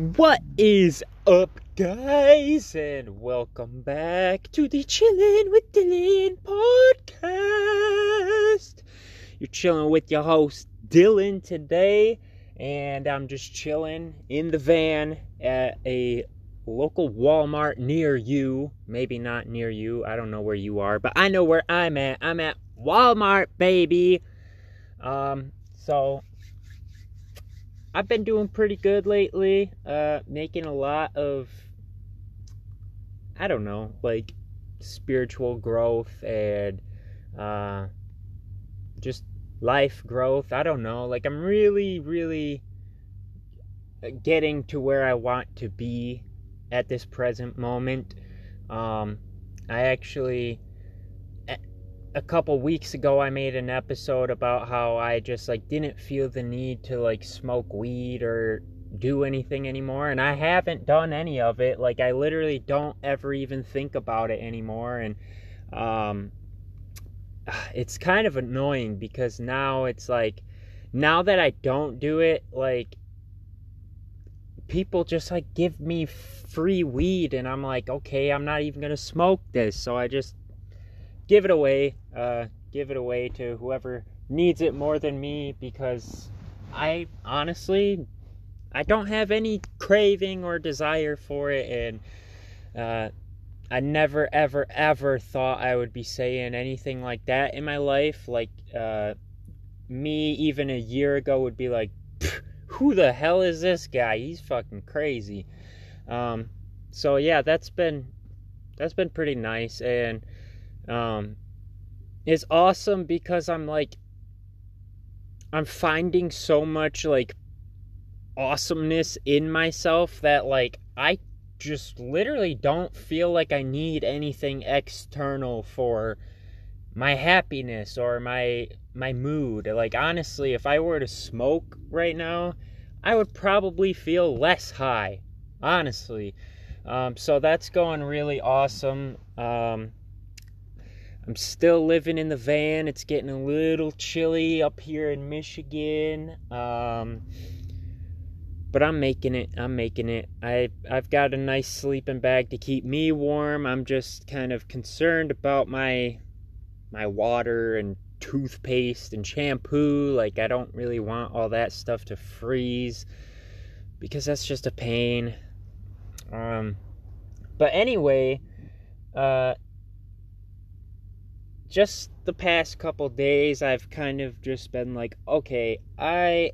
What is up, guys? And welcome back to the Chillin' with Dylan podcast. You're chilling with your host, Dylan, today. And I'm just chilling in the van at a local Walmart near you. Maybe not near you. I don't know where you are, but I know where I'm at. I'm at Walmart, baby. Um, so I've been doing pretty good lately, uh, making a lot of, I don't know, like spiritual growth and uh, just life growth. I don't know. Like, I'm really, really getting to where I want to be at this present moment. Um, I actually a couple weeks ago I made an episode about how I just like didn't feel the need to like smoke weed or do anything anymore and I haven't done any of it. Like I literally don't ever even think about it anymore and um it's kind of annoying because now it's like now that I don't do it like people just like give me free weed and I'm like okay I'm not even going to smoke this. So I just give it away. Uh, give it away to whoever needs it more than me because I honestly I don't have any craving or desire for it and uh, I never ever ever thought I would be saying anything like that in my life like uh, me even a year ago would be like who the hell is this guy he's fucking crazy um, so yeah that's been that's been pretty nice and um, is awesome because I'm like, I'm finding so much like awesomeness in myself that like I just literally don't feel like I need anything external for my happiness or my my mood. Like honestly, if I were to smoke right now, I would probably feel less high. Honestly. Um, so that's going really awesome. Um, I'm still living in the van. It's getting a little chilly up here in Michigan. Um, but I'm making it. I'm making it. I I've got a nice sleeping bag to keep me warm. I'm just kind of concerned about my my water and toothpaste and shampoo. Like I don't really want all that stuff to freeze because that's just a pain. Um but anyway, uh just the past couple days, I've kind of just been like, okay, I,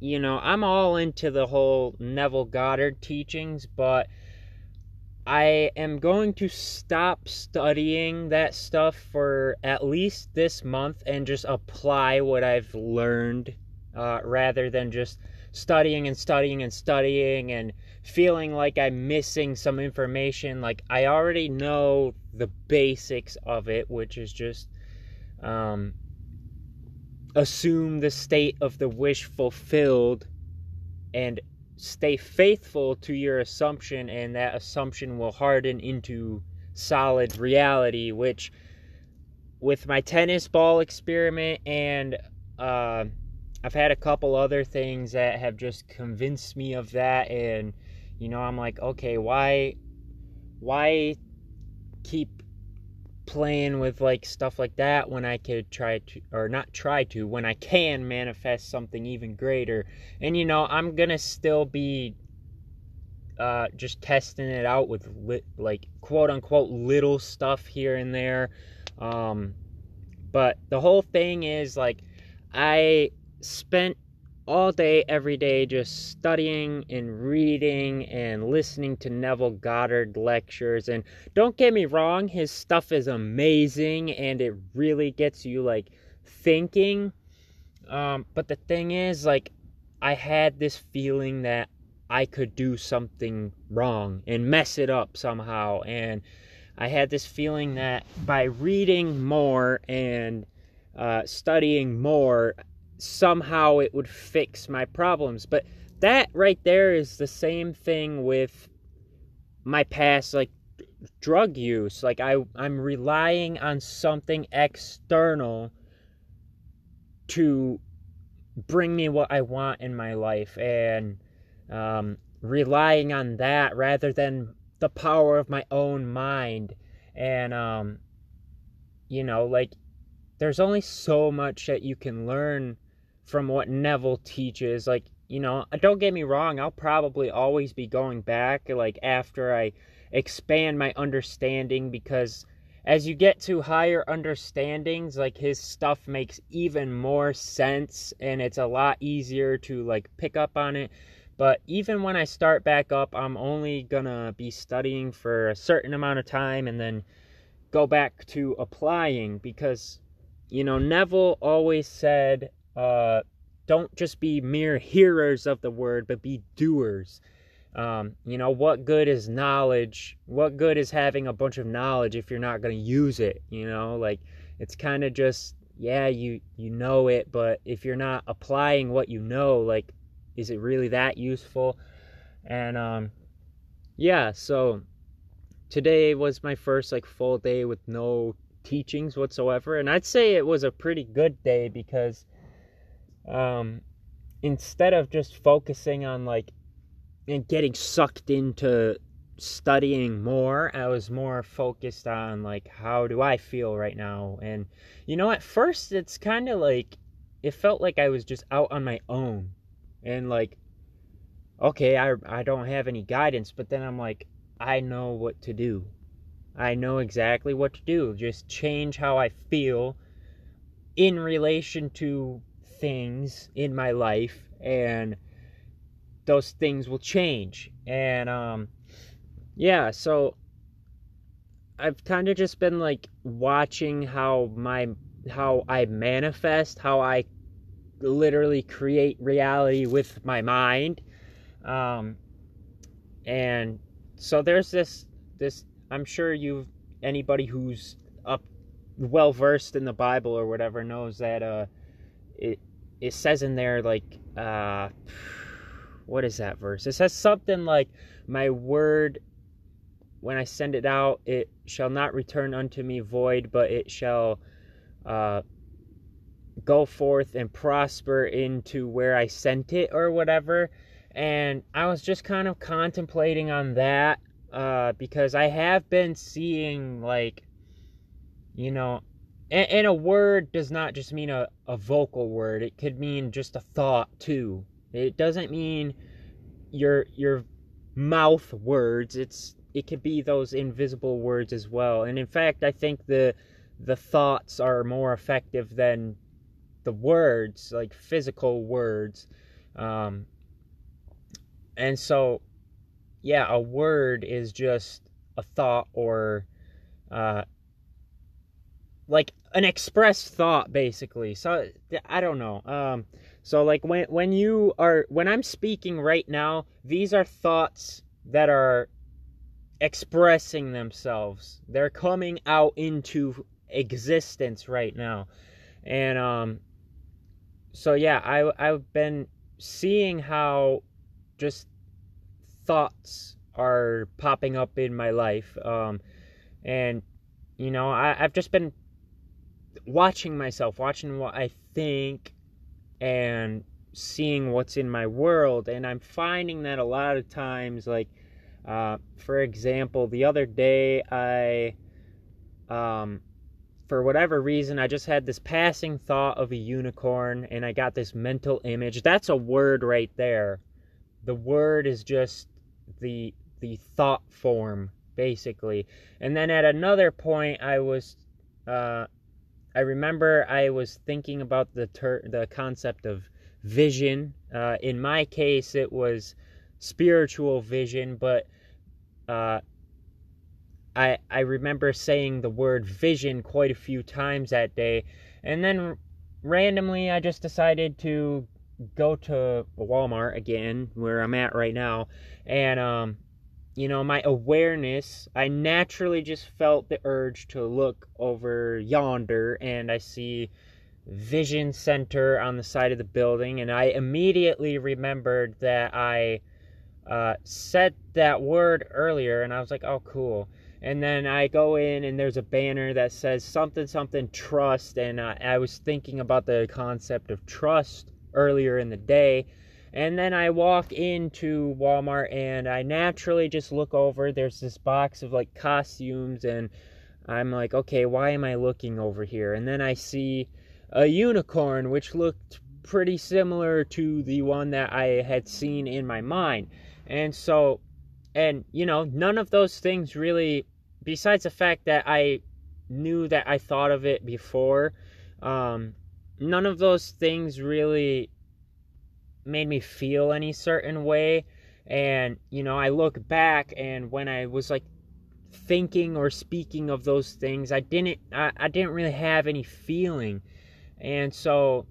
you know, I'm all into the whole Neville Goddard teachings, but I am going to stop studying that stuff for at least this month and just apply what I've learned uh, rather than just studying and studying and studying and feeling like I'm missing some information. Like, I already know the basics of it, which is just um, assume the state of the wish fulfilled and stay faithful to your assumption, and that assumption will harden into solid reality, which with my tennis ball experiment and uh, I've had a couple other things that have just convinced me of that and you know I'm like okay why why keep playing with like stuff like that when I could try to or not try to when I can manifest something even greater? And you know I'm gonna still be uh, just testing it out with li- like quote unquote little stuff here and there. Um, but the whole thing is like I spent all day, every day, just studying and reading and listening to Neville Goddard lectures. And don't get me wrong, his stuff is amazing and it really gets you like thinking. Um, but the thing is, like, I had this feeling that I could do something wrong and mess it up somehow. And I had this feeling that by reading more and uh, studying more, somehow it would fix my problems. But that right there is the same thing with my past like drug use. Like I I'm relying on something external to bring me what I want in my life and um, relying on that rather than the power of my own mind. And, um, you know, like, there's only so much that you can learn from what Neville teaches. Like, you know, don't get me wrong, I'll probably always be going back, like, after I expand my understanding because as you get to higher understandings like his stuff makes even more sense and it's a lot easier to like pick up on it but even when I start back up, I'm only gonna be studying for a certain amount of time and then go back to applying because, you know, Neville always said, uh, don't just be mere hearers of the word, but be doers. Um, you know, what good is knowledge? What good is having a bunch of knowledge if you're not going to use it? You know, like it's kind of just yeah, you you know it, but if you're not applying what you know, like is it really that useful? And um, yeah, so today was my first like full day with no teachings whatsoever, and I'd say it was a pretty good day because um, instead of just focusing on like and getting sucked into studying more i was more focused on like how do i feel right now and you know at first it's kind of like it felt like i was just out on my own and like okay I I don't have any guidance but then I'm like I know what to do. I know exactly what to do. Just change how I feel in relation to things in my life and those things will change. And um yeah, so I've kind of just been like watching how my how I manifest, how I literally create reality with my mind. Um, and so there's this this I'm sure you've anybody who's up well versed in the Bible or whatever knows that uh it it says in there like uh what is that verse? It says something like my word when I send it out it shall not return unto me void but it shall uh go forth and prosper into where I sent it or whatever. And I was just kind of contemplating on that uh, because I have been seeing, like, you know, and, and, a word does not just mean a, a vocal word, it could mean just a thought too. It doesn't mean your your mouth words. It's it could be those invisible words as well. And in fact, I think the the thoughts are more effective than the words, like physical words. Um, and so, yeah, a word is just a thought or uh, like an expressed thought, basically. So I don't know. Um, so like when when you are when I'm speaking right now, these are thoughts that are expressing themselves. They're coming out into existence right now. And um so yeah, I I've been seeing how just thoughts are popping up in my life, um, and you know I, I've just been watching myself, watching what I think, and seeing what's in my world, and I'm finding that a lot of times, like uh, for example, the other day I um for whatever reason, I just had this passing thought of a unicorn and I got this mental image. That's a word right there. The word is just the the thought form basically. And then at another point I was uh I remember I was thinking about the ter- the concept of vision. Uh, in my case, it was spiritual vision, but uh, I I remember saying the word vision quite a few times that day, and then randomly I just decided to go to Walmart again, where I'm at right now, and um, you know, my awareness, I naturally just felt the urge to look over yonder, and I see Vision Center on the side of the building, and I immediately remembered that I uh, said that word earlier, and I was like, oh, cool. And then I go in and there's a banner that says something something trust. And I, I was thinking about the concept of trust earlier in the day And then I walk into Walmart and I naturally just look over. There's this box of like costumes, and I'm like, okay, why am I looking over here? And then I see a unicorn, which looked pretty similar to the one that I had seen in my mind. And so, and you know, none of those things really, besides the fact that I knew that I thought of it before, um, none of those things really made me feel any certain way. And, you know, I look back and when I was like thinking or speaking of those things, I didn't I, I didn't really have any feeling. And so,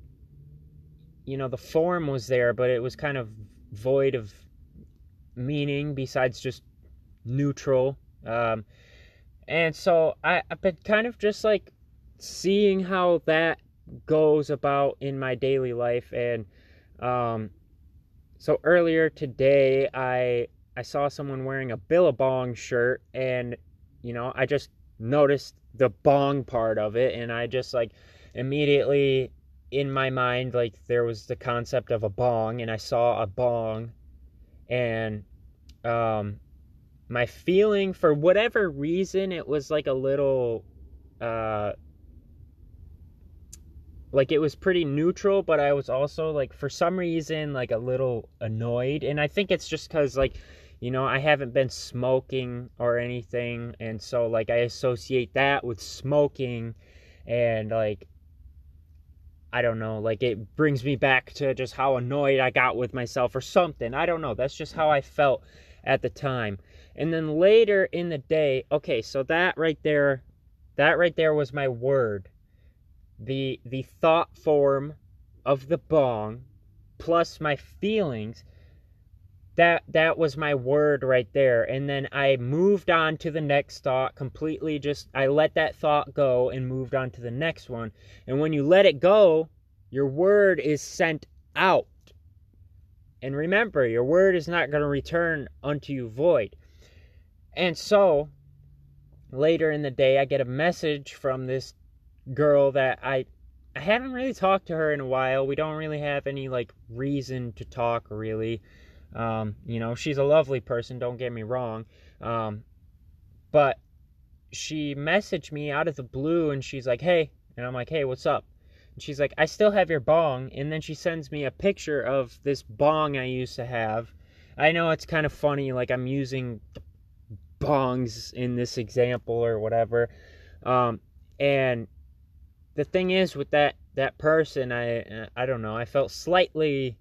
you know, the form was there, but it was kind of void of meaning besides just neutral. Um, and so I, I've been kind of just like seeing how that goes about in my daily life and um, so earlier today I I saw someone wearing a Billabong shirt and you know I just noticed the bong part of it and I just like immediately in my mind like there was the concept of a bong and I saw a bong and um my feeling for whatever reason it was like a little uh like it was pretty neutral but i was also like for some reason like a little annoyed. And i think it's just because like you know i haven't been smoking or anything. And so like i associate that with smoking. And like i don't know like it brings me back to just how annoyed i got with myself or something. I don't know. That's just how i felt at the time. And then later in the day okay so that right there that right there was my word the the thought form of the bong plus my feelings that that was my word right there. And then i moved on to the next thought completely. Just i let that thought go and moved on to the next one. And when you let it go your word is sent out. And remember your word is not going to return unto you void. And so later in the day i get a message from this girl that I I haven't really talked to her in a while. We don't really have any like reason to talk really. Um, you know, she's a lovely person, don't get me wrong. Um, but she messaged me out of the blue and she's like, "Hey." And I'm like, "Hey, what's up?" And she's like, "I still have your bong." And then she sends me a picture of this bong I used to have. I know it's kind of funny like I'm using bongs in this example or whatever. Um, and the thing is with that that person, I uh, I don't know. I felt slightly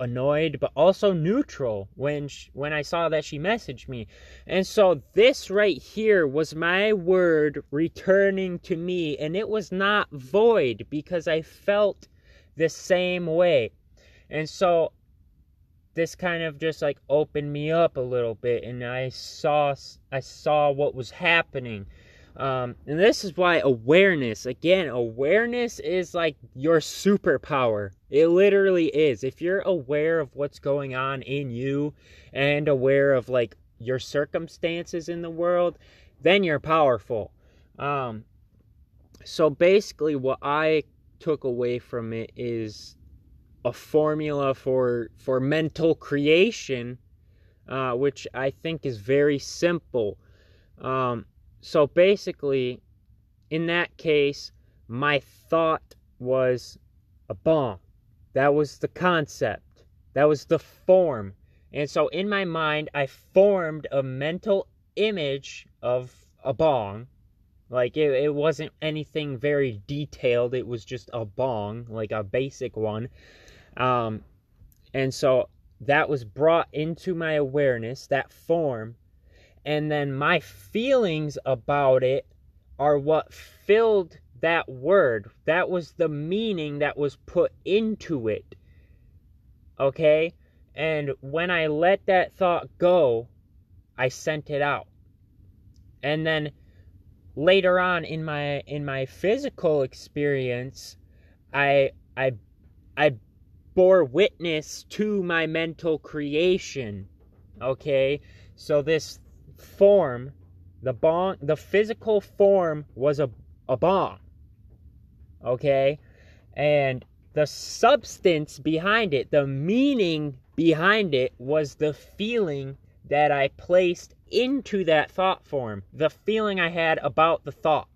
annoyed but also neutral when she, when I saw that she messaged me. And so this right here was my word returning to me and it was not void because I felt the same way. And so this kind of just like opened me up a little bit and I saw I saw what was happening um, and this is why awareness, again, awareness is like your superpower. It literally is. If you're aware of what's going on in you and aware of like your circumstances in the world, then you're powerful. Um, so basically, what I took away from it is a formula for for mental creation, uh, which I think is very simple. Um, so basically, in that case, my thought was a bong. That was the concept. That was the form. And so in my mind, I formed a mental image of a bong. Like it, it wasn't anything very detailed. It was just a bong, like a basic one. Um, and so that was brought into my awareness, that form and then my feelings about it are what filled that word. That was the meaning that was put into it. Okay? And when I let that thought go, I sent it out. And then later on in my in my physical experience, I I I bore witness to my mental creation. Okay? So this form, the bong, the physical form was a, a bong. Okay? And the substance behind it, the meaning behind it was the feeling that I placed into that thought form, the feeling I had about the thought.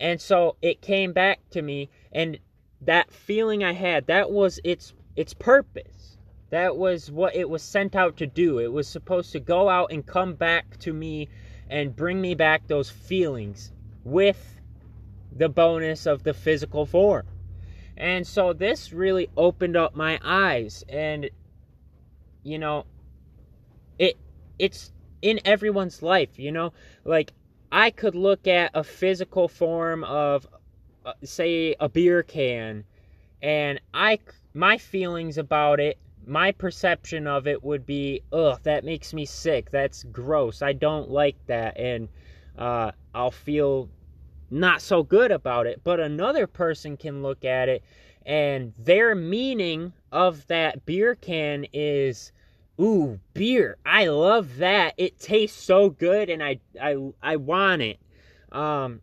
And so it came back to me and that feeling I had, that was its its purpose. That was what it was sent out to do. It was supposed to go out and come back to me and bring me back those feelings with the bonus of the physical form. And so this really opened up my eyes and you know it it's in everyone's life, you know? Like I could look at a physical form of uh, say a beer can and I my feelings about it, my perception of it would be, ugh, that makes me sick. That's gross. I don't like that and uh, I'll feel not so good about it. But another person can look at it and their meaning of that beer can is ooh beer i love that it tastes so good and i i i want it um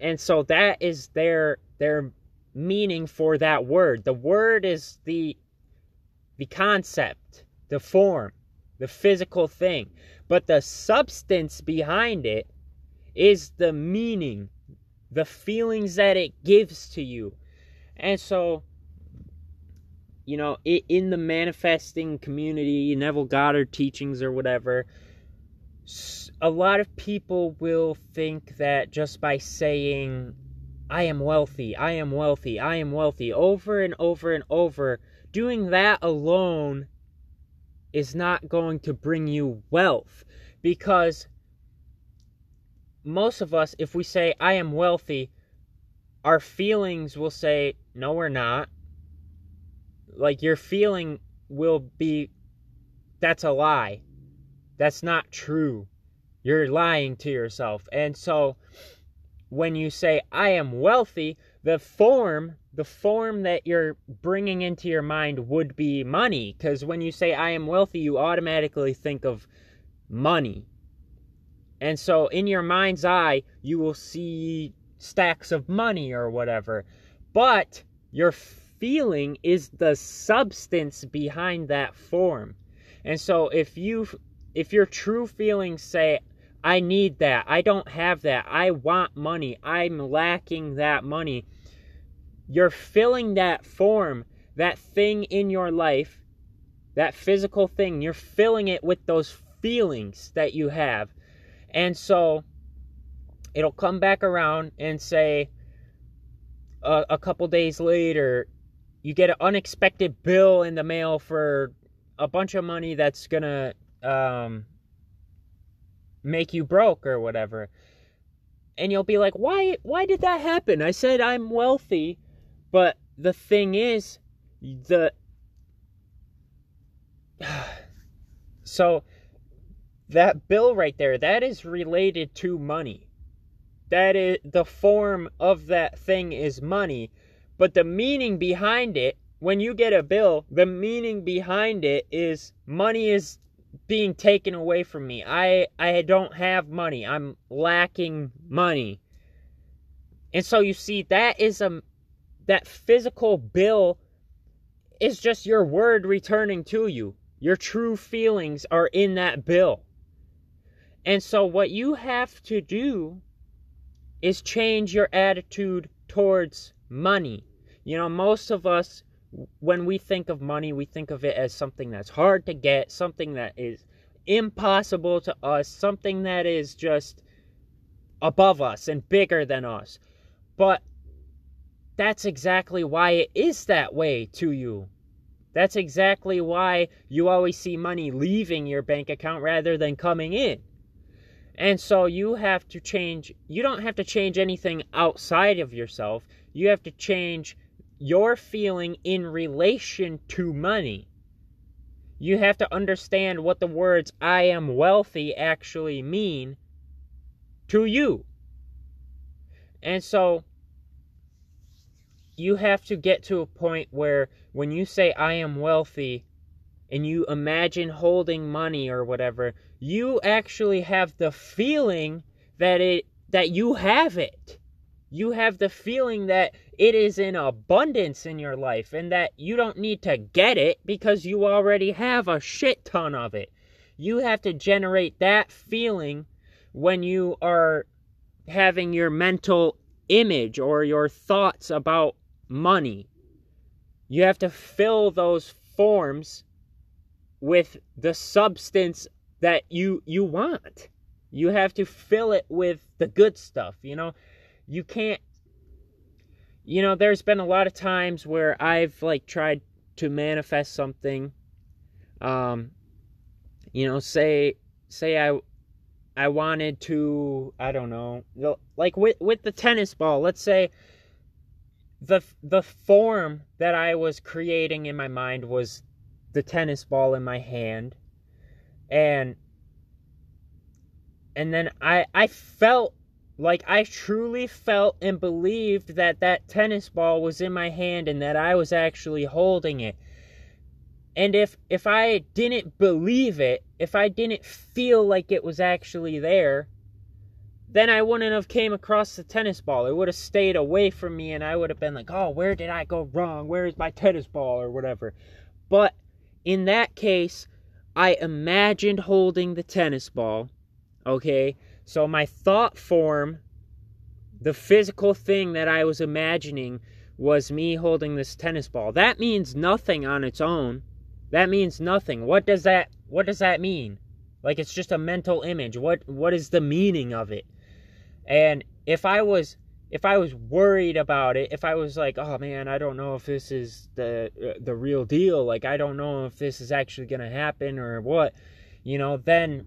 and so that is their their meaning for that word the word is the the concept the form the physical thing but the substance behind it is the meaning the feelings that it gives to you. And so you know, in the manifesting community, Neville Goddard teachings or whatever, a lot of people will think that just by saying, I am wealthy, I am wealthy, I am wealthy, over and over and over, doing that alone is not going to bring you wealth. Because most of us, if we say, I am wealthy, our feelings will say, No, we're not like your feeling will be that's a lie. That's not true. You're lying to yourself. And so when you say I am wealthy, the form, the form that you're bringing into your mind would be money because when you say I am wealthy, you automatically think of money. And so in your mind's eye, you will see stacks of money or whatever. But your feeling is the substance behind that form. And so if you if your true feelings say I need that, I don't have that, I want money, I'm lacking that money, you're filling that form, that thing in your life, that physical thing, you're filling it with those feelings that you have. And so it'll come back around and say a, a couple days later, you get an unexpected bill in the mail for a bunch of money that's gonna um, make you broke or whatever. And you'll be like why why did that happen? I said i'm wealthy but the thing is the so that bill right there that is related to money that is the form of that thing is money but the meaning behind it, when you get a bill, the meaning behind it is money is being taken away from me. I I don't have money. I'm lacking money. And so you see that is a that physical bill is just your word returning to you. Your true feelings are in that bill. And so what you have to do is change your attitude towards money. You know, most of us, when we think of money, we think of it as something that's hard to get, something that is impossible to us, something that is just above us and bigger than us. But that's exactly why it is that way to you. That's exactly why you always see money leaving your bank account rather than coming in. And so you have to change, you don't have to change anything outside of yourself. You have to change your feeling in relation to money. You have to understand what the words I am wealthy actually mean to you. And so you have to get to a point where when you say I am wealthy and you imagine holding money or whatever, you actually have the feeling that it that you have it. You have the feeling that it is in abundance in your life and that you don't need to get it because you already have a shit ton of it. You have to generate that feeling when you are having your mental image or your thoughts about money. You have to fill those forms with the substance that you you want. You have to fill it with the good stuff, you know? You can't you know, there's been a lot of times where I've like tried to manifest something um you know, say say I I wanted to I don't know, like with with the tennis ball, let's say the the form that I was creating in my mind was the tennis ball in my hand and and then I I felt like I truly felt and believed that that tennis ball was in my hand and that I was actually holding it. And if if I didn't believe it, if I didn't feel like it was actually there, then I wouldn't have came across the tennis ball. It would have stayed away from me and I would have been like, "Oh, where did I go wrong? Where is my tennis ball or whatever?" But in that case, I imagined holding the tennis ball. Okay? So my thought form, the physical thing that I was imagining was me holding this tennis ball. That means nothing on its own. That means nothing. What does that what does that mean? Like it's just a mental image. What what is the meaning of it? And if I was if I was worried about it, if I was like, "Oh man, I don't know if this is the uh, the real deal, like I don't know if this is actually going to happen or what," you know, then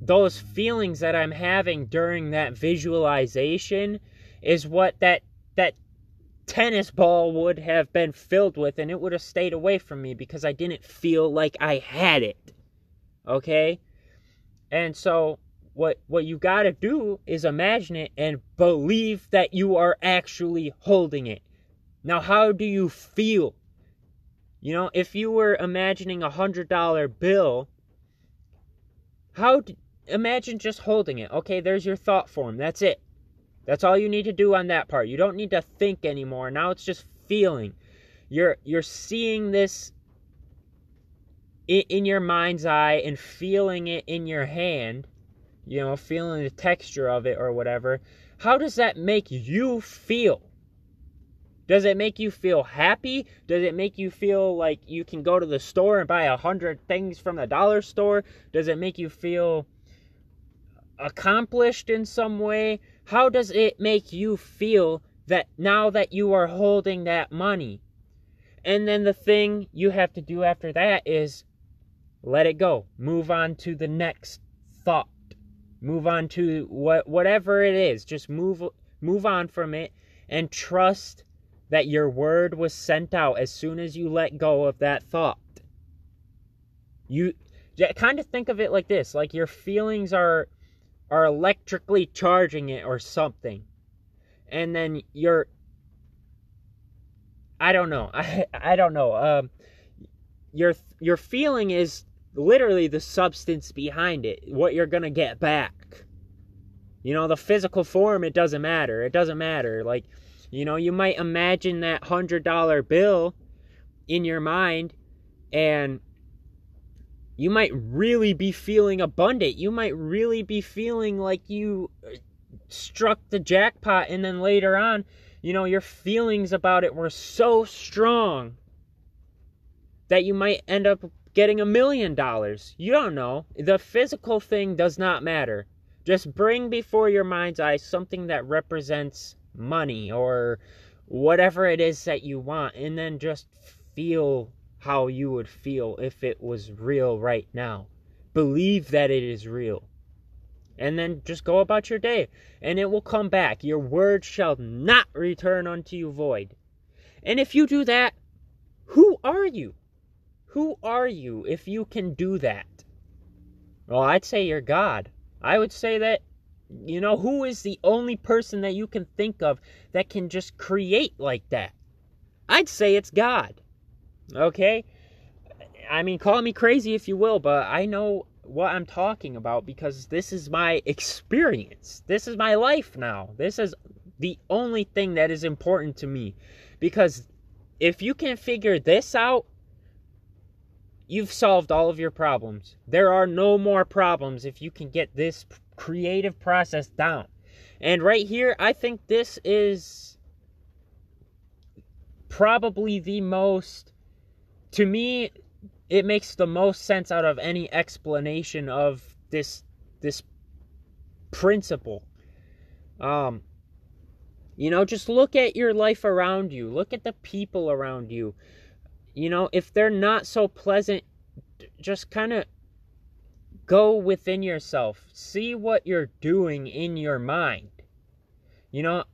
those feelings that I'm having during that visualization is what that that tennis ball would have been filled with and it would have stayed away from me because I didn't feel like I had it. Okay? And so what what you got to do is imagine it and believe that you are actually holding it. Now how do you feel? You know, if you were imagining a $100 bill, how do, imagine just holding it. Okay, there's your thought form. That's it. That's all you need to do on that part. You don't need to think anymore. Now it's just feeling. You're you're seeing this in, in your mind's eye and feeling it in your hand. You know, feeling the texture of it or whatever. How does that make you feel? Does it make you feel happy? Does it make you feel like you can go to the store and buy a hundred things from the dollar store? Does it make you feel accomplished in some way? How does it make you feel that now that you are holding that money? And then the thing you have to do after that is let it go. Move on to the next thought. Move on to what whatever it is. Just move move on from it and trust that your word was sent out as soon as you let go of that thought. You kind of think of it like this, like your feelings are are electrically charging it or something. And then you're I don't know. I I don't know. Um your your feeling is literally the substance behind it, what you're going to get back. You know, the physical form it doesn't matter. It doesn't matter. Like, you know, you might imagine that $100 bill in your mind and you might really be feeling abundant. You might really be feeling like you uh, struck the jackpot, and then later on, you know, your feelings about it were so strong that you might end up getting a million dollars. You don't know. The physical thing does not matter. Just bring before your mind's eye something that represents money or whatever it is that you want, and then just feel how you would feel if it was real right now. Believe that it is real. And then just go about your day, and it will come back. Your word shall not return unto you void. And if you do that, who are you? Who are you if you can do that? Well, I'd say you're God. I would say that, you know, who is the only person that you can think of that can just create like that? I'd say it's God. Okay? I mean, call me crazy if you will, but I know what I'm talking about because this is my experience. This is my life now. This is the only thing that is important to me. Because if you can figure this out, you've solved all of your problems. There are no more problems if you can get this creative process down. And right here, I think this is probably the most, to me, it makes the most sense out of any explanation of this this principle. Um, you know, just look at your life around you. Look at the people around you. You know, if they're not so pleasant, just kind of go within yourself. See what you're doing in your mind. You know,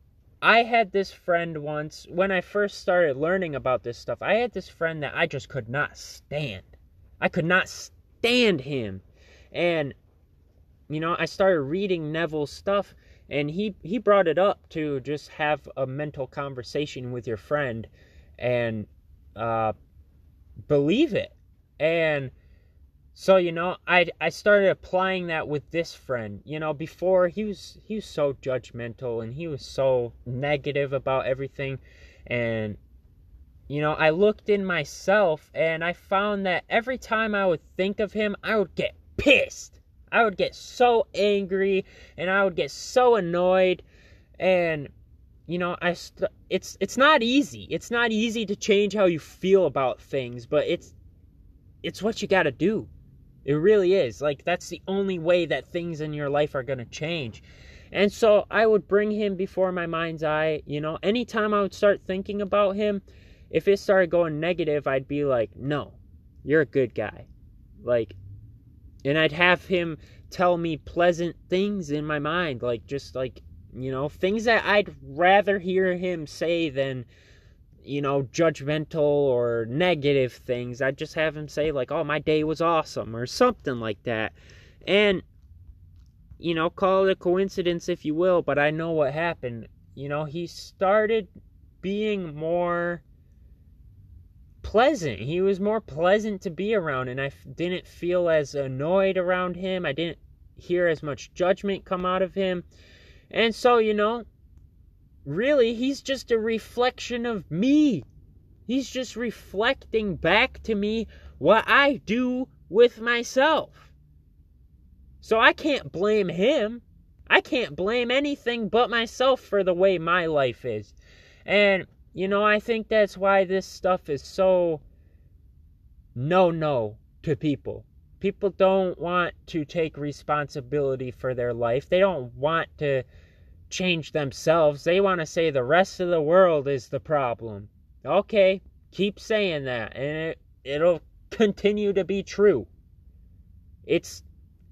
I had this friend once when I first started learning about this stuff. I had this friend that I just could not stand. I could not stand him. And you know, I started reading Neville's stuff and he he brought it up to just have a mental conversation with your friend and uh believe it. And so, you know, I I started applying that with this friend. You know, before he was he was so judgmental and he was so negative about everything and you know, I looked in myself and I found that every time I would think of him, I would get pissed. I would get so angry and I would get so annoyed and you know, I st- it's it's not easy. It's not easy to change how you feel about things, but it's it's what you got to do. It really is. Like, that's the only way that things in your life are going to change. And so I would bring him before my mind's eye. You know, anytime I would start thinking about him, if it started going negative, I'd be like, no, you're a good guy. Like, and I'd have him tell me pleasant things in my mind, like, just like, you know, things that I'd rather hear him say than you know, judgmental or negative things. I'd just have him say, like, oh, my day was awesome or something like that. And, you know, call it a coincidence if you will, but I know what happened. You know, he started being more pleasant. He was more pleasant to be around, and I didn't feel as annoyed around him. I didn't hear as much judgment come out of him. And so, you know, really, he's just a reflection of me. He's just reflecting back to me what I do with myself. So I can't blame him. I can't blame anything but myself for the way my life is. And, you know, I think that's why this stuff is so no no to people. People don't want to take responsibility for their life. They don't want to change themselves. They want to say the rest of the world is the problem. Okay, keep saying that and it it'll continue to be true. It's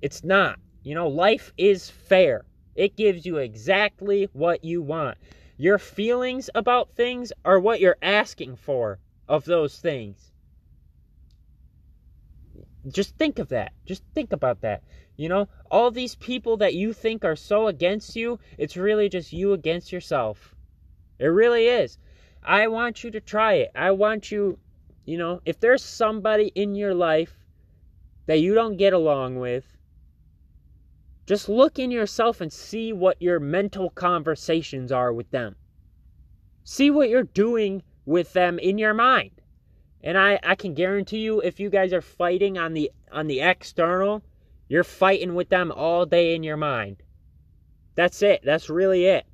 it's not. You know, life is fair. It gives you exactly what you want. Your feelings about things are what you're asking for of those things. Just think of that. Just think about that. You know, all these people that you think are so against you, it's really just you against yourself. It really is. I want you to try it. I want you, you know, if there's somebody in your life that you don't get along with, just look in yourself and see what your mental conversations are with them. See what you're doing with them in your mind. And I, I can guarantee you if you guys are fighting on the on the external, you're fighting with them all day in your mind. That's it. That's really it.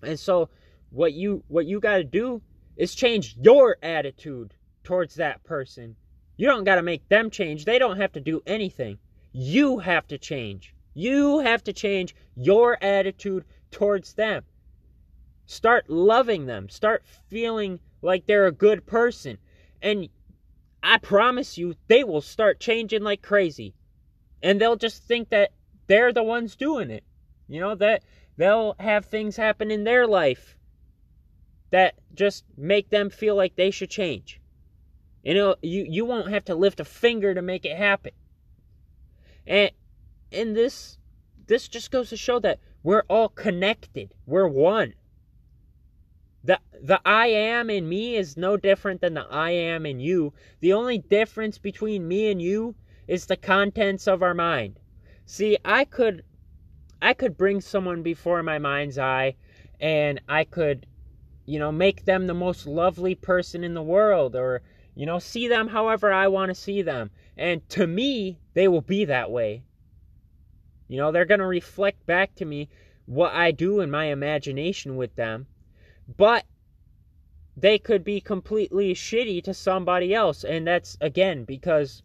And so what you what you got to do is change your attitude towards that person. You don't got to make them change. They don't have to do anything. You have to change. You have to change your attitude towards them. Start loving them. Start feeling like they're a good person. And I promise you, they will start changing like crazy and they'll just think that they're the ones doing it. You know, that they'll have things happen in their life that just make them feel like they should change. You know, you, you won't have to lift a finger to make it happen. And in this this just goes to show that we're all connected. We're one. The the I am in me is no different than the I am in you. The only difference between me and you is the contents of our mind. See, I could I could bring someone before my mind's eye and I could, you know, make them the most lovely person in the world or, you know, see them however I want to see them. And to me, they will be that way. You know, they're going to reflect back to me what I do in my imagination with them. But they could be completely shitty to somebody else. And that's, again, because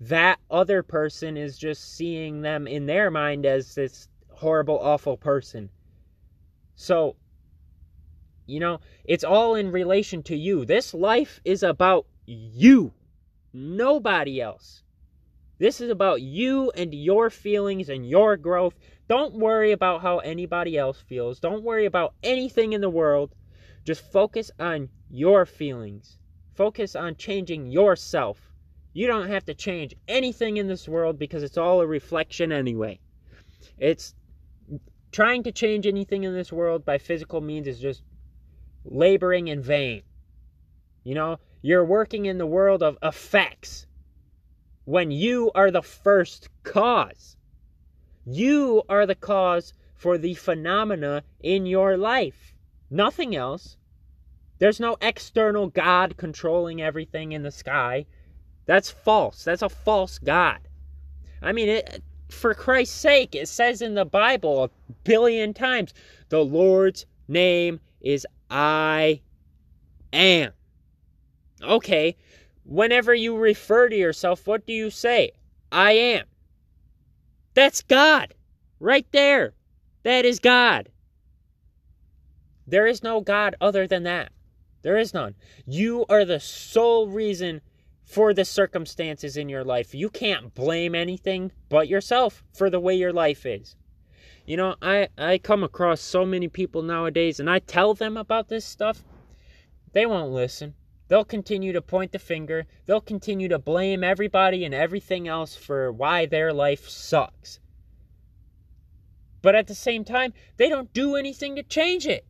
that other person is just seeing them in their mind as this horrible, awful person. So, you know, it's all in relation to you. This life is about you, nobody else. This is about you and your feelings and your growth. Don't worry about how anybody else feels. Don't worry about anything in the world. Just focus on your feelings. Focus on changing yourself. You don't have to change anything in this world because it's all a reflection anyway. It's trying to change anything in this world by physical means is just laboring in vain. You know, you're working in the world of effects when you are the first cause. You are the cause for the phenomena in your life, nothing else. There's no external God controlling everything in the sky. That's false. That's a false God. I mean, it, for Christ's sake, it says in the Bible a billion times the Lord's name is I am. Okay, whenever you refer to yourself, what do you say? I am. That's God. Right there. That is God. There is no God other than that. There is none. You are the sole reason for the circumstances in your life. You can't blame anything but yourself for the way your life is. You know, I, I come across so many people nowadays and I tell them about this stuff. They won't listen. They'll continue to point the finger. They'll continue to blame everybody and everything else for why their life sucks. But at the same time, they don't do anything to change it.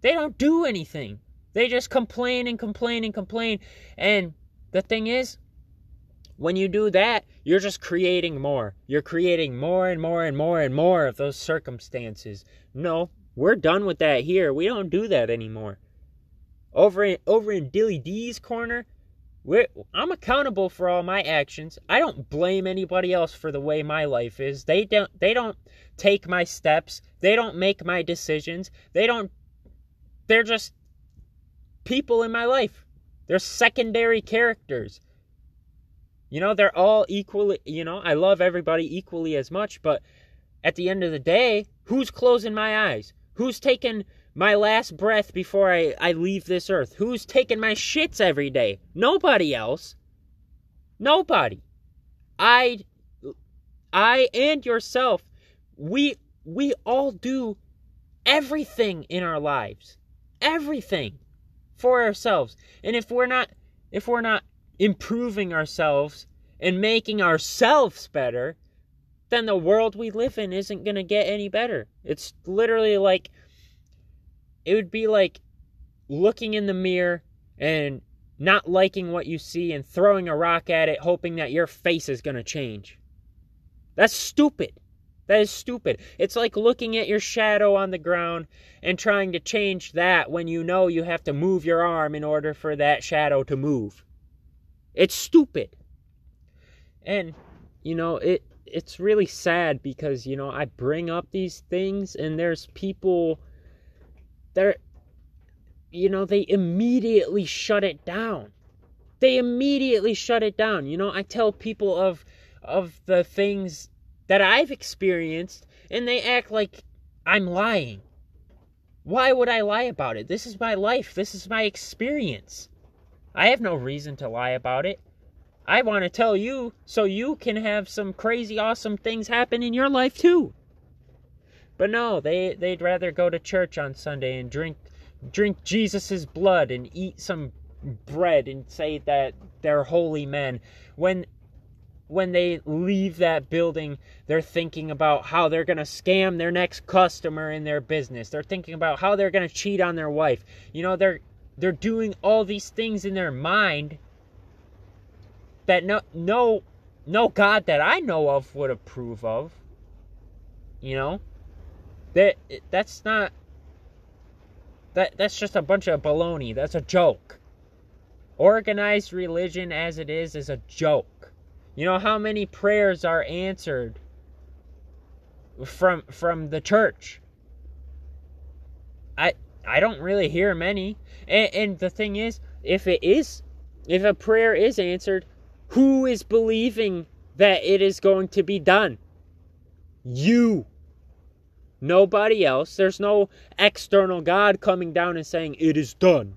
They don't do anything. They just complain and complain and complain. And the thing is, when you do that, you're just creating more. You're creating more and more and more and more of those circumstances. No, we're done with that here. We don't do that anymore. Over in over in Dilly D's corner, I'm accountable for all my actions. I don't blame anybody else for the way my life is. They don't they don't take my steps. They don't make my decisions. They don't they're just people in my life. They're secondary characters. You know, they're all equally, you know, I love everybody equally as much, but at the end of the day, who's closing my eyes? Who's taking my last breath before I, I leave this earth? Who's taking my shits every day? Nobody else. Nobody. I I and yourself, we we all do everything in our lives. Everything for ourselves. And if we're not if we're not improving ourselves and making ourselves better, then the world we live in isn't going to get any better. It's literally like it would be like looking in the mirror and not liking what you see and throwing a rock at it hoping that your face is going to change. That's stupid. That is stupid. It's like looking at your shadow on the ground and trying to change that when you know you have to move your arm in order for that shadow to move. It's stupid. And you know, it it's really sad because, you know, I bring up these things and there's people that you know, they immediately shut it down. They immediately shut it down. You know, I tell people of of the things that I've experienced, and they act like I'm lying. Why would I lie about it? This is my life. This is my experience. I have no reason to lie about it. I want to tell you so you can have some crazy awesome things happen in your life too. But no, they they'd rather go to church on Sunday and drink drink Jesus's blood and eat some bread and say that they're holy men when when they leave that building, they're thinking about how they're going to scam their next customer in their business. They're thinking about how they're going to cheat on their wife. You know, they're they're doing all these things in their mind that no no no God that I know of would approve of. You know? That that's not that that's just a bunch of baloney. That's a joke. Organized religion as it is is a joke. You know how many prayers are answered from from the church? I I don't really hear many. And, and the thing is, if it is, if a prayer is answered, who is believing that it is going to be done? You. Nobody else. There's no external God coming down and saying, It is done.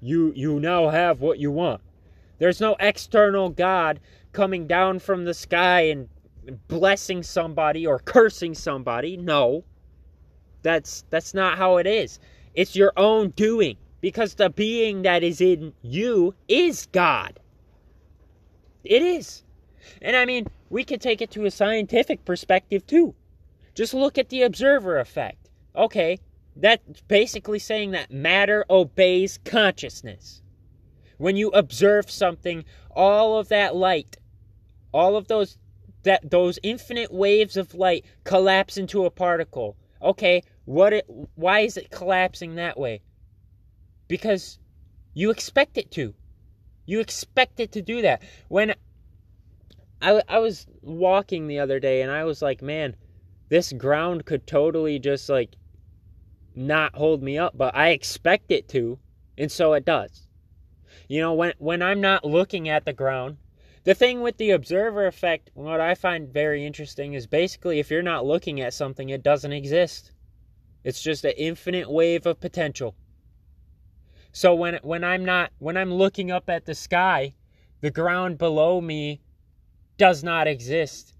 You, you now have what you want. There's no external God coming down from the sky and blessing somebody or cursing somebody. No. That's that's not how it is. It's your own doing because the being that is in you is God. It is. And I mean, we can take it to a scientific perspective too. Just look at the observer effect. Okay, that's basically saying that matter obeys consciousness. When you observe something, all of that light, all of those that those infinite waves of light collapse into a particle. Okay, what it why is it collapsing that way? Because you expect it to. You expect it to do that. When I, I was walking the other day and I was like, man, this ground could totally just like not hold me up, but I expect it to, and so it does. You know, when when I'm not looking at the ground, the thing with the observer effect, what I find very interesting is basically if you're not looking at something, it doesn't exist. It's just an infinite wave of potential. So when when I'm not when I'm looking up at the sky, the ground below me does not exist.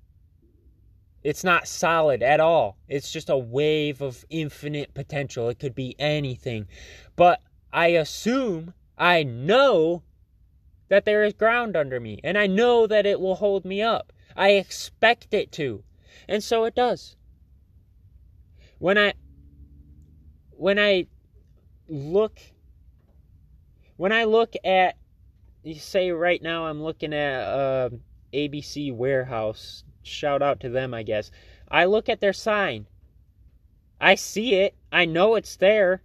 It's not solid at all. It's just a wave of infinite potential. It could be anything. But I assume, I know that there is ground under me, and I know that it will hold me up. I expect it to. And so it does. When I when I look when I look at you say right now I'm looking at uh, ABC warehouse shout out to them, I guess. I look at their sign. I see it. I know it's there.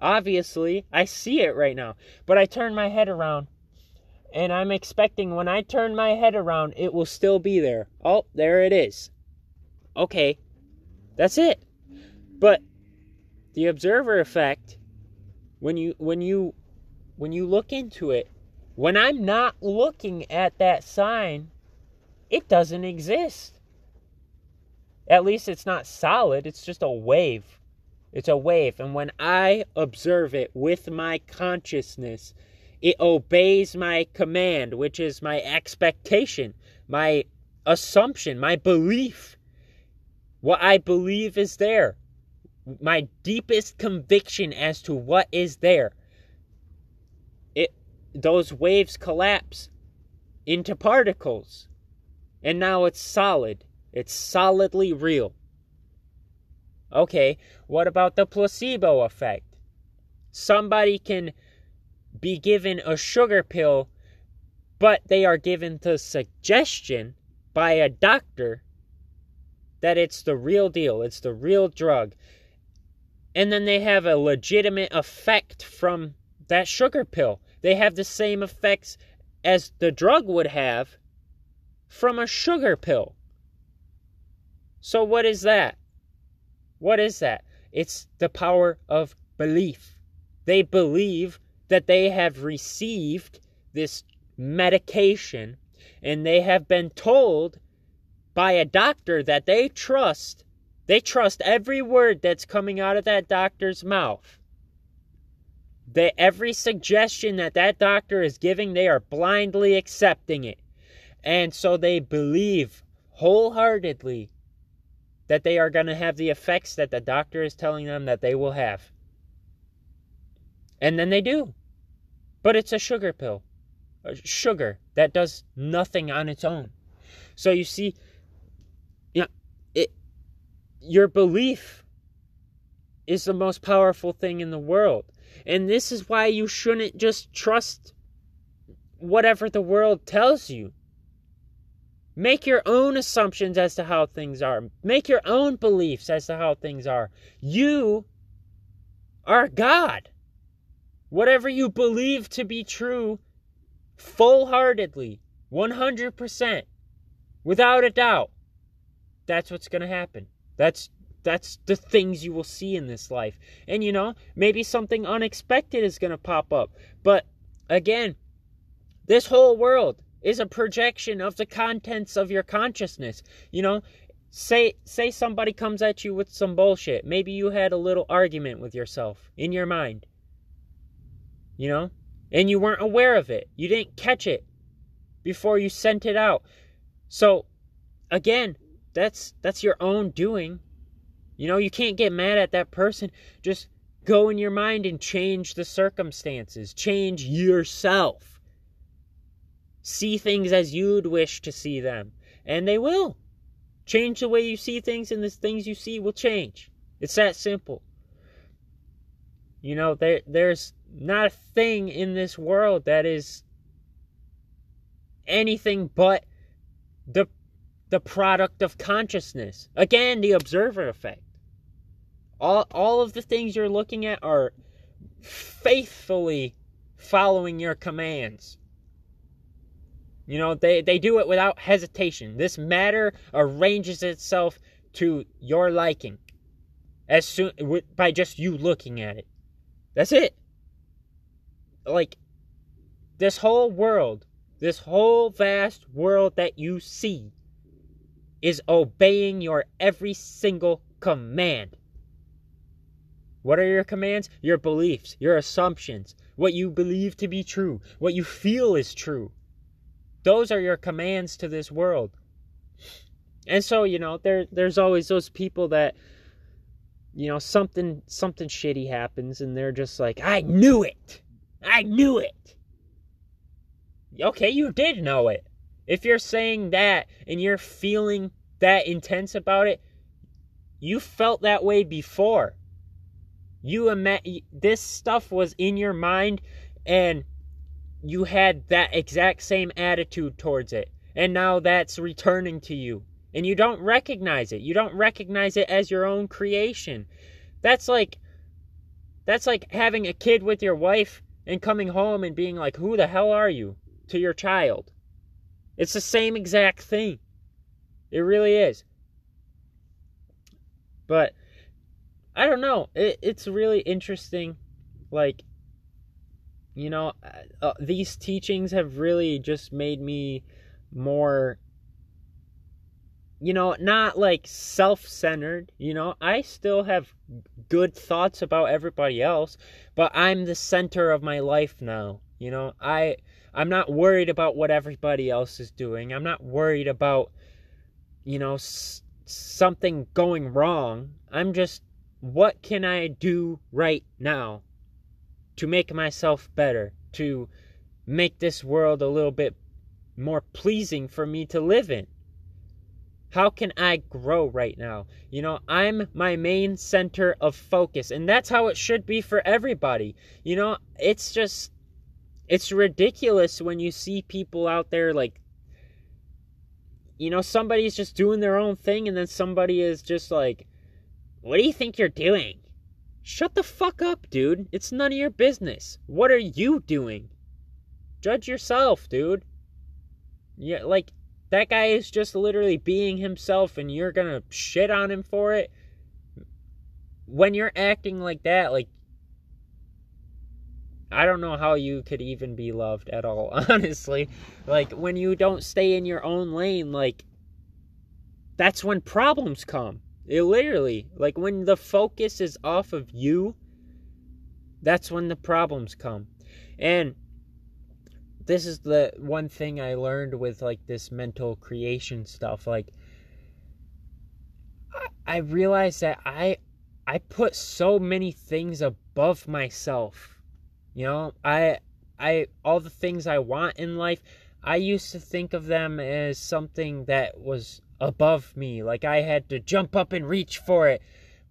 Obviously, I see it right now. But I turn my head around and I'm expecting when I turn my head around, it will still be there. Oh, there it is. Okay. That's it. But the observer effect when you when you when you look into it, when I'm not looking at that sign, it doesn't exist. At least it's not solid, it's just a wave. It's a wave. And when I observe it with my consciousness, it obeys my command, which is my expectation, my assumption, my belief. What I believe is there. My deepest conviction as to what is there. It those waves collapse into particles and now it's solid. It's solidly real. Okay, what about the placebo effect? Somebody can be given a sugar pill, but they are given the suggestion by a doctor that it's the real deal, it's the real drug. And then they have a legitimate effect from that sugar pill. They have the same effects as the drug would have, from a sugar pill. So, what is that? What is that? It's the power of belief. They believe that they have received this medication and they have been told by a doctor that they trust. They trust every word that's coming out of that doctor's mouth. That every suggestion that that doctor is giving, they are blindly accepting it. And so they believe wholeheartedly that they are going to have the effects that the doctor is telling them that they will have. And then they do. But it's a sugar pill. Sugar that does nothing on its own. So you see, you know, it, your belief is the most powerful thing in the world. And this is why you shouldn't just trust whatever the world tells you. Make your own assumptions as to how things are. Make your own beliefs as to how things are. You are God. Whatever you believe to be true, full heartedly, 100%, without a doubt, that's what's going to happen. That's that's the things you will see in this life. And you know, maybe something unexpected is going to pop up. But again, this whole world is a projection of the contents of your consciousness. You know, say say somebody comes at you with some bullshit. Maybe you had a little argument with yourself in your mind. You know? And you weren't aware of it. You didn't catch it before you sent it out. So again, that's that's your own doing. You know, you can't get mad at that person. Just go in your mind and change the circumstances. Change yourself. See things as you'd wish to see them. And they will. Change the way you see things, and the things you see will change. It's that simple. You know, there there's not a thing in this world that is anything but the the product of consciousness. Again, the observer effect. All, all of the things you're looking at are faithfully following your commands. You know, they, they do it without hesitation. This matter arranges itself to your liking as soon by just you looking at it. That's it. Like this whole world, this whole vast world that you see is obeying your every single command. What are your commands? Your beliefs, your assumptions, what you believe to be true, what you feel is true. Those are your commands to this world. And so, you know, there there's always those people that you know, something something shitty happens and they're just like, "I knew it. I knew it." Okay, you did know it. If you're saying that and you're feeling that intense about it, you felt that way before. You ima- this stuff was in your mind and you had that exact same attitude towards it. And now that's returning to you. And you don't recognize it. You don't recognize it as your own creation. That's like that's like having a kid with your wife and coming home and being like, "Who the hell are you?" to your child. It's the same exact thing. It really is. But I don't know. It, it's really interesting. Like, you know, uh, uh these teachings have really just made me more, you know, not like self centered. You know, I still have good thoughts about everybody else, but I'm the center of my life now. You know, I I'm not worried about what everybody else is doing. I'm not worried about, you know, s- something going wrong. I'm just, what can I do right now to make myself better, to make this world a little bit more pleasing for me to live in? How can I grow right now? You know, I'm my main center of focus, and that's how it should be for everybody. You know, it's just it's ridiculous when you see people out there like you know somebody's just doing their own thing and then somebody is just like what do you think you're doing shut the fuck up dude. It's none of your business. What are you doing? Judge yourself dude. Yeah like that guy is just literally being himself and you're gonna shit on him for it? When you're acting like that like I don't know how you could even be loved at all, honestly. Like, when you don't stay in your own lane, like, that's when problems come. It literally, like, when the focus is off of you, that's when the problems come. And this is the one thing I learned with, like, this mental creation stuff. Like, I realized that I I put so many things above myself you know, I I all the things I want in life, I used to think of them as something that was above me, like I had to jump up and reach for it.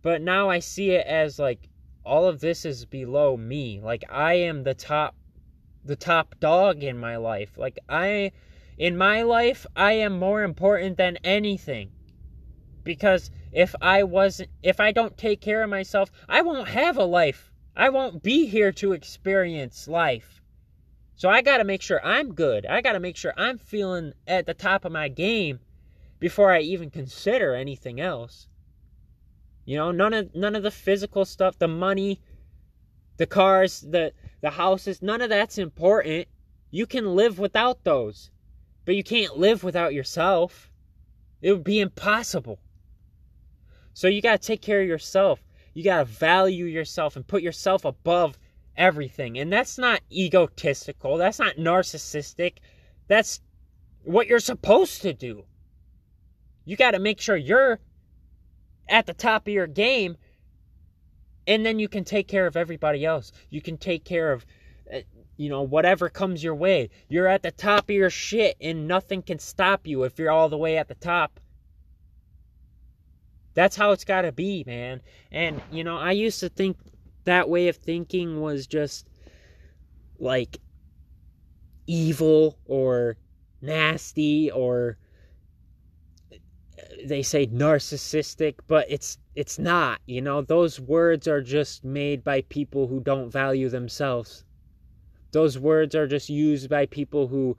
But now I see it as like all of this is below me. Like I am the top the top dog in my life. Like I In my life, I am more important than anything. Because if I wasn't if I don't take care of myself, I won't have a life. I won't be here to experience life. So I got to make sure I'm good. I got to make sure I'm feeling at the top of my game before I even consider anything else. You know, none of none of the physical stuff, the money, the cars, the the houses, none of that's important. You can live without those. But you can't live without yourself. It would be impossible. So you got to take care of yourself. You got to value yourself and put yourself above everything. And that's not egotistical. That's not narcissistic. That's what you're supposed to do. You got to make sure you're at the top of your game and then you can take care of everybody else. You can take care of uh, you know whatever comes your way. You're at the top of your shit and nothing can stop you if you're all the way at the top. That's how it's got to be, man. And you know, I used to think that way of thinking was just like evil or nasty or they say narcissistic but it's it's not you know those words are just made by people who don't value themselves those words are just used by people who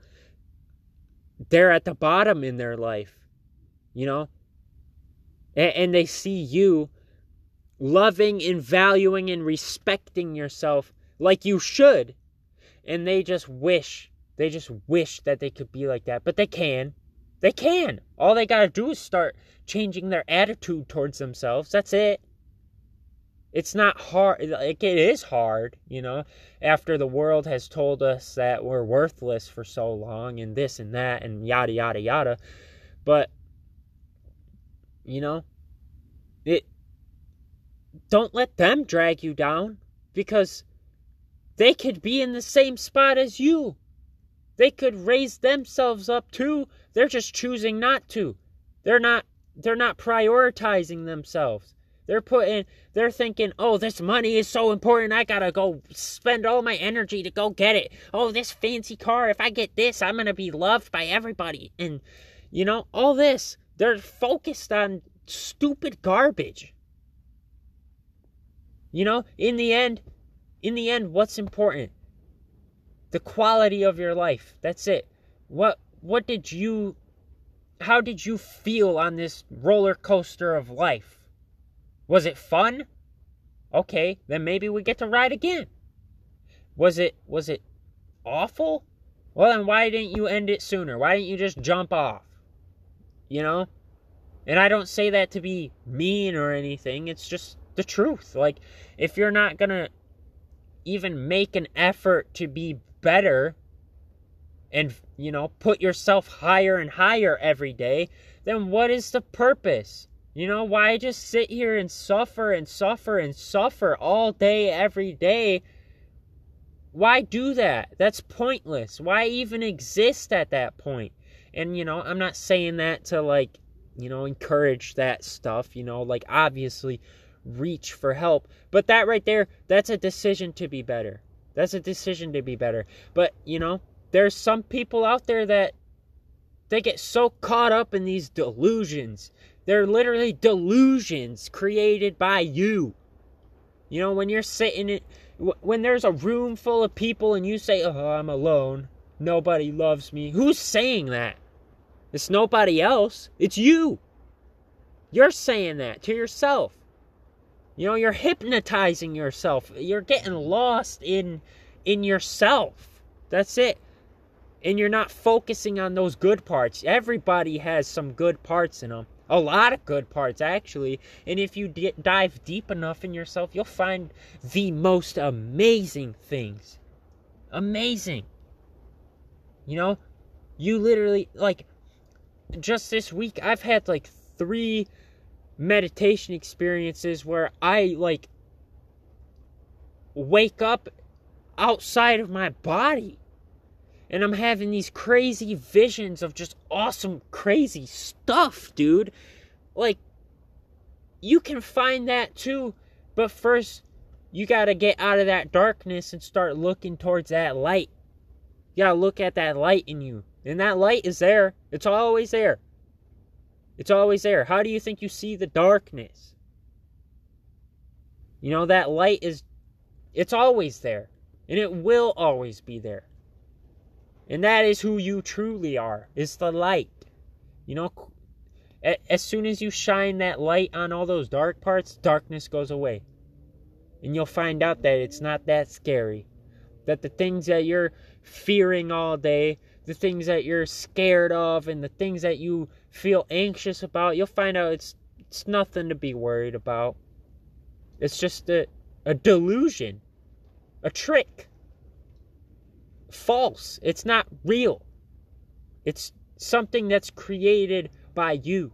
they're at the bottom in their life you know and, and they see you loving and valuing and respecting yourself like you should. And they just wish, they just wish that they could be like that. But they can. They can. All they got to do is start changing their attitude towards themselves. That's it. It's not hard. Like, it is hard, you know, after the world has told us that we're worthless for so long and this and that and yada, yada, yada. But, you know, it don't let them drag you down because they could be in the same spot as you. They could raise themselves up too. They're just choosing not to. They're not they're not prioritizing themselves. They're putting they're thinking, "Oh, this money is so important. I got to go spend all my energy to go get it. Oh, this fancy car, if I get this, I'm going to be loved by everybody." And you know, all this, they're focused on stupid garbage. You know, in the end, in the end, what's important? The quality of your life. That's it. What what did you how did you feel on this roller coaster of life? Was it fun? Okay, then maybe we get to ride again. Was it was it awful? Well, then why didn't you end it sooner? Why didn't you just jump off? You know? And I don't say that to be mean or anything. It's just the truth. Like, if you're not going to even make an effort to be better and, you know, put yourself higher and higher every day, then what is the purpose? You know, why just sit here and suffer and suffer and suffer all day, every day? Why do that? That's pointless. Why even exist at that point? And, you know, I'm not saying that to, like, you know, encourage that stuff. You know, like, obviously, reach for help. But that right there, that's a decision to be better. That's a decision to be better. But, you know, there's some people out there that they get so caught up in these delusions. They're literally delusions created by you. You know, when you're sitting in, when there's a room full of people and you say, "Oh, I'm alone. Nobody loves me." Who's saying that? It's nobody else. It's you. You're saying that to yourself. You know, you're hypnotizing yourself. You're getting lost in in yourself. That's it. And you're not focusing on those good parts. Everybody has some good parts in them. A lot of good parts, actually. And if you d- dive deep enough in yourself, you'll find the most amazing things. Amazing. You know, you literally, like, just this week, I've had like three meditation experiences where I like wake up outside of my body and I'm having these crazy visions of just awesome, crazy stuff, dude. Like, you can find that too, but first, you gotta get out of that darkness and start looking towards that light. You gotta look at that light in you. And that light is there. It's always there. It's always there. How do you think you see the darkness? You know, that light is, it's always there. And it will always be there. And that is who you truly are, is the light. You know, as soon as you shine that light on all those dark parts, darkness goes away. And you'll find out that it's not that scary. That the things that you're fearing all day, the things that you're scared of, and the things that you feel anxious about, you'll find out it's it's nothing to be worried about. It's just a, a delusion, a trick. False. It's not real. It's something that's created by you.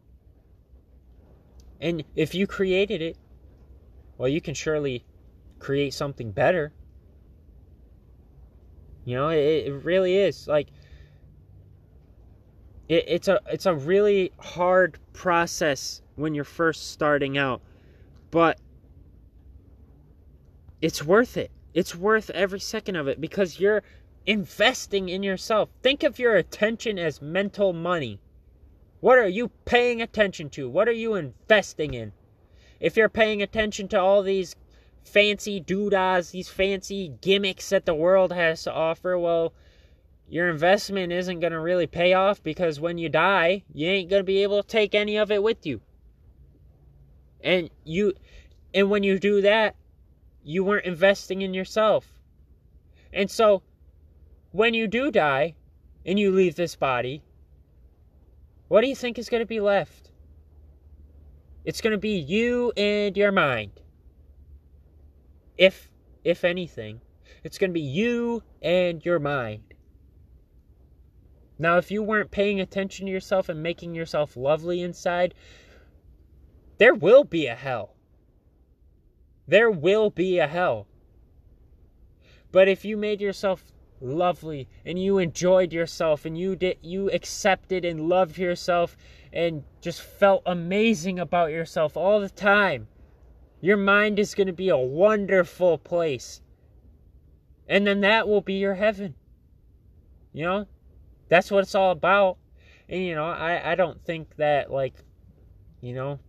And if you created it, well, you can surely create something better. You know, it, it really is like it, it's a it's a really hard process when you're first starting out, but it's worth it. It's worth every second of it because you're investing in yourself. Think of your attention as mental money. What are you paying attention to? What are you investing in? If you're paying attention to all these fancy doodahs, these fancy gimmicks that the world has to offer, well, your investment isn't going to really pay off because when you die, you ain't going to be able to take any of it with you. And you and when you do that, you weren't investing in yourself. And so when you do die and you leave this body, what do you think is going to be left? It's going to be you and your mind. If if anything, it's going to be you and your mind. Now, if you weren't paying attention to yourself and making yourself lovely inside, there will be a hell. There will be a hell. But if you made yourself lovely and you enjoyed yourself and you did you accepted and loved yourself and just felt amazing about yourself all the time, your mind is going to be a wonderful place. And then that will be your heaven. You know? That's what it's all about. And you know, I I don't think that like you know,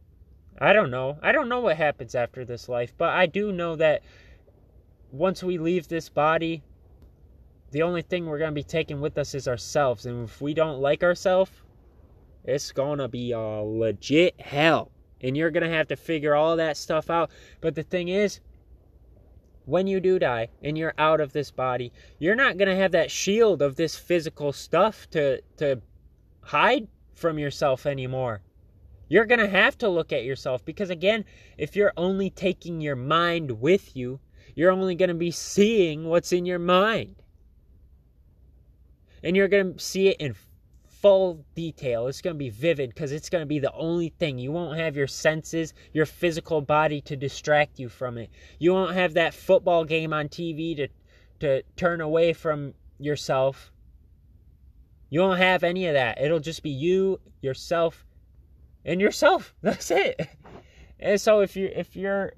I don't know. I don't know what happens after this life, but I do know that once we leave this body, the only thing we're going to be taking with us is ourselves. And if we don't like ourselves, it's going to be a legit hell. And you're going to have to figure all that stuff out. But the thing is, when you do die and you're out of this body, you're not going to have that shield of this physical stuff to to hide from yourself anymore. You're going to have to look at yourself because again, if you're only taking your mind with you, you're only going to be seeing what's in your mind. And you're going to see it in full detail. It's going to be vivid because it's going to be the only thing. You won't have your senses, your physical body to distract you from it. You won't have that football game on TV to to turn away from yourself. You won't have any of that. It'll just be you, yourself, and yourself. That's it. And so if you if you're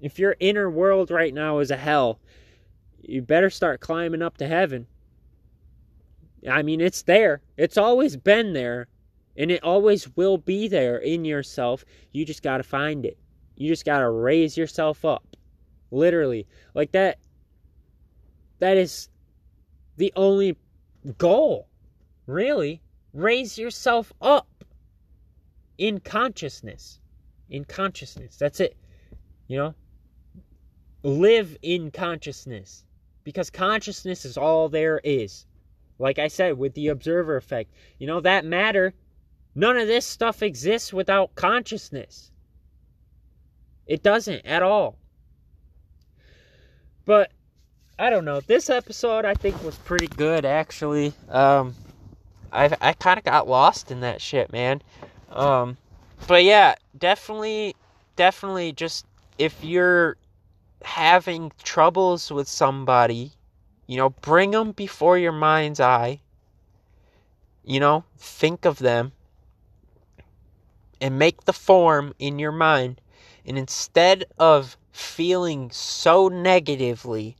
if your inner world right now is a hell, you better start climbing up to heaven I mean, it's there. It's always been there. And it always will be there in yourself. You just got to find it. You just got to raise yourself up. Literally. Like that. That is the only goal. Really. Raise yourself up in consciousness. In consciousness. That's it. You know? Live in consciousness. Because consciousness is all there is. Like I said, with the observer effect, you know, that matter, none of this stuff exists without consciousness. It doesn't at all. But I don't know. This episode I think was pretty good actually. Um I I kind of got lost in that shit, man. Um but yeah, definitely definitely just if you're having troubles with somebody you know, bring them before your mind's eye. You know, think of them and make the form in your mind. And instead of feeling so negatively,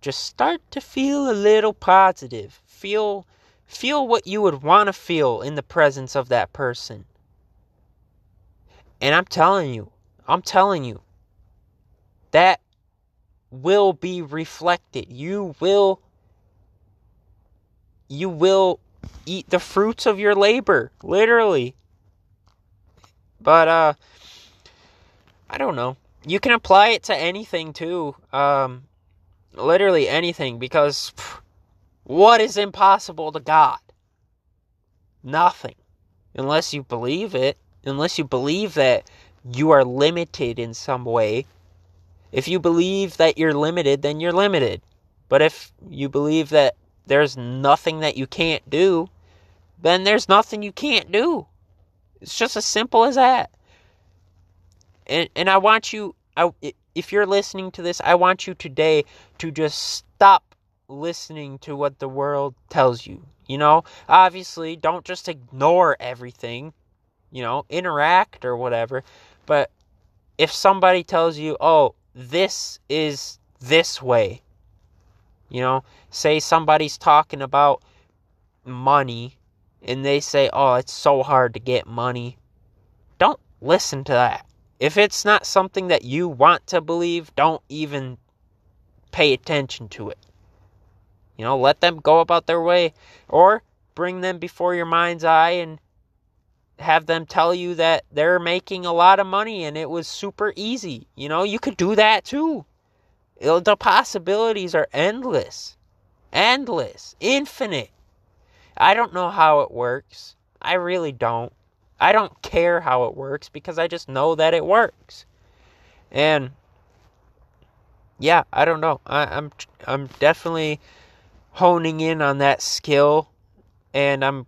just start to feel a little positive. Feel Feel what you would want to feel in the presence of that person. And I'm telling you, I'm telling you, that will be reflected. You will you will eat the fruits of your labor, literally. But uh I don't know. You can apply it to anything too. Um literally anything because pff, what is impossible to God? Nothing. Unless you believe it, unless you believe that you are limited in some way. If you believe that you're limited, then you're limited. But if you believe that there's nothing that you can't do, then there's nothing you can't do. It's just as simple as that. And and I want you I, if you're listening to this, I want you today to just stop listening to what the world tells you. You know, obviously, don't just ignore everything, you know, interact or whatever. But if somebody tells you, oh, this is this way, you know, say somebody's talking about money and they say, oh, it's so hard to get money. Don't listen to that. If it's not something that you want to believe, don't even pay attention to it. You know, let them go about their way or bring them before your mind's eye and have them tell you that they're making a lot of money and it was super easy. You know, you could do that too. The possibilities are endless. Endless. Infinite. I don't know how it works. I really don't. I don't care how it works because I just know that it works. And yeah, I don't know. I, I'm I'm definitely honing in on that skill, and I'm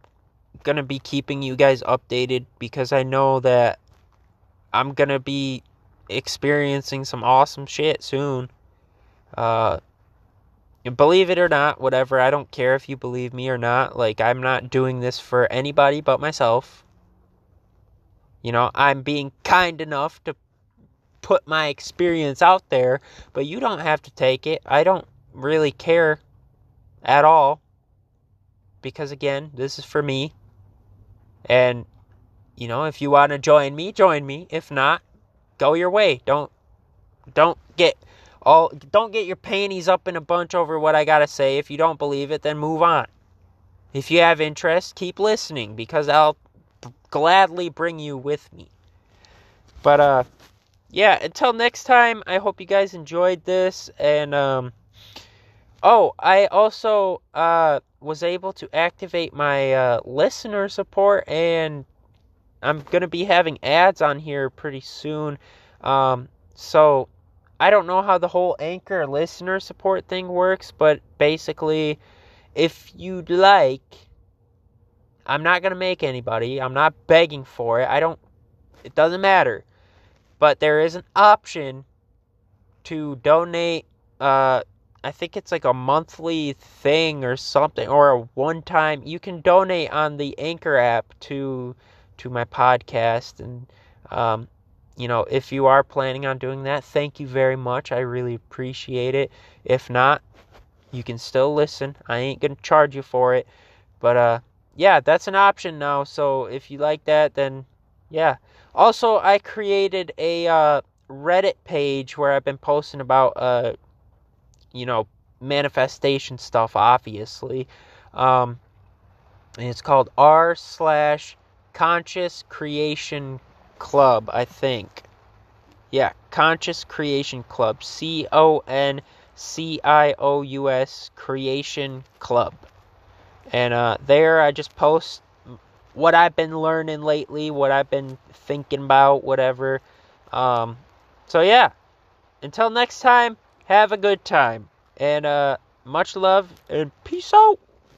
gonna be keeping you guys updated because I know that I'm gonna be experiencing some awesome shit soon. Uh, believe it or not, whatever. I don't care if you believe me or not. Like I'm not doing this for anybody but myself. You know, I'm being kind enough to put my experience out there, but you don't have to take it. I don't really care at all because again, this is for me. And you know, if you want to join me, join me. If not, go your way. Don't don't get all don't get your panties up in a bunch over what I got to say. If you don't believe it, then move on. If you have interest, keep listening because I'll gladly bring you with me. But uh yeah, until next time, I hope you guys enjoyed this and um oh, I also uh was able to activate my uh listener support and I'm going to be having ads on here pretty soon. Um so I don't know how the whole anchor listener support thing works, but basically if you'd like I'm not going to make anybody. I'm not begging for it. I don't it doesn't matter. But there is an option to donate uh I think it's like a monthly thing or something or a one time you can donate on the Anchor app to to my podcast and um you know, if you are planning on doing that, thank you very much. I really appreciate it. If not, you can still listen. I ain't to charge you for it. But uh yeah, that's an option now. So if you like that, then yeah. Also, I created a uh, Reddit page where I've been posting about, uh, you know, manifestation stuff, obviously. Um, and it's called r slash conscious creation club, I think. Yeah, conscious creation club. C O N C I O U S creation club. And uh, there I just post what I've been learning lately, what I've been thinking about, whatever. Um, so yeah, until next time, have a good time. And uh, much love and peace out.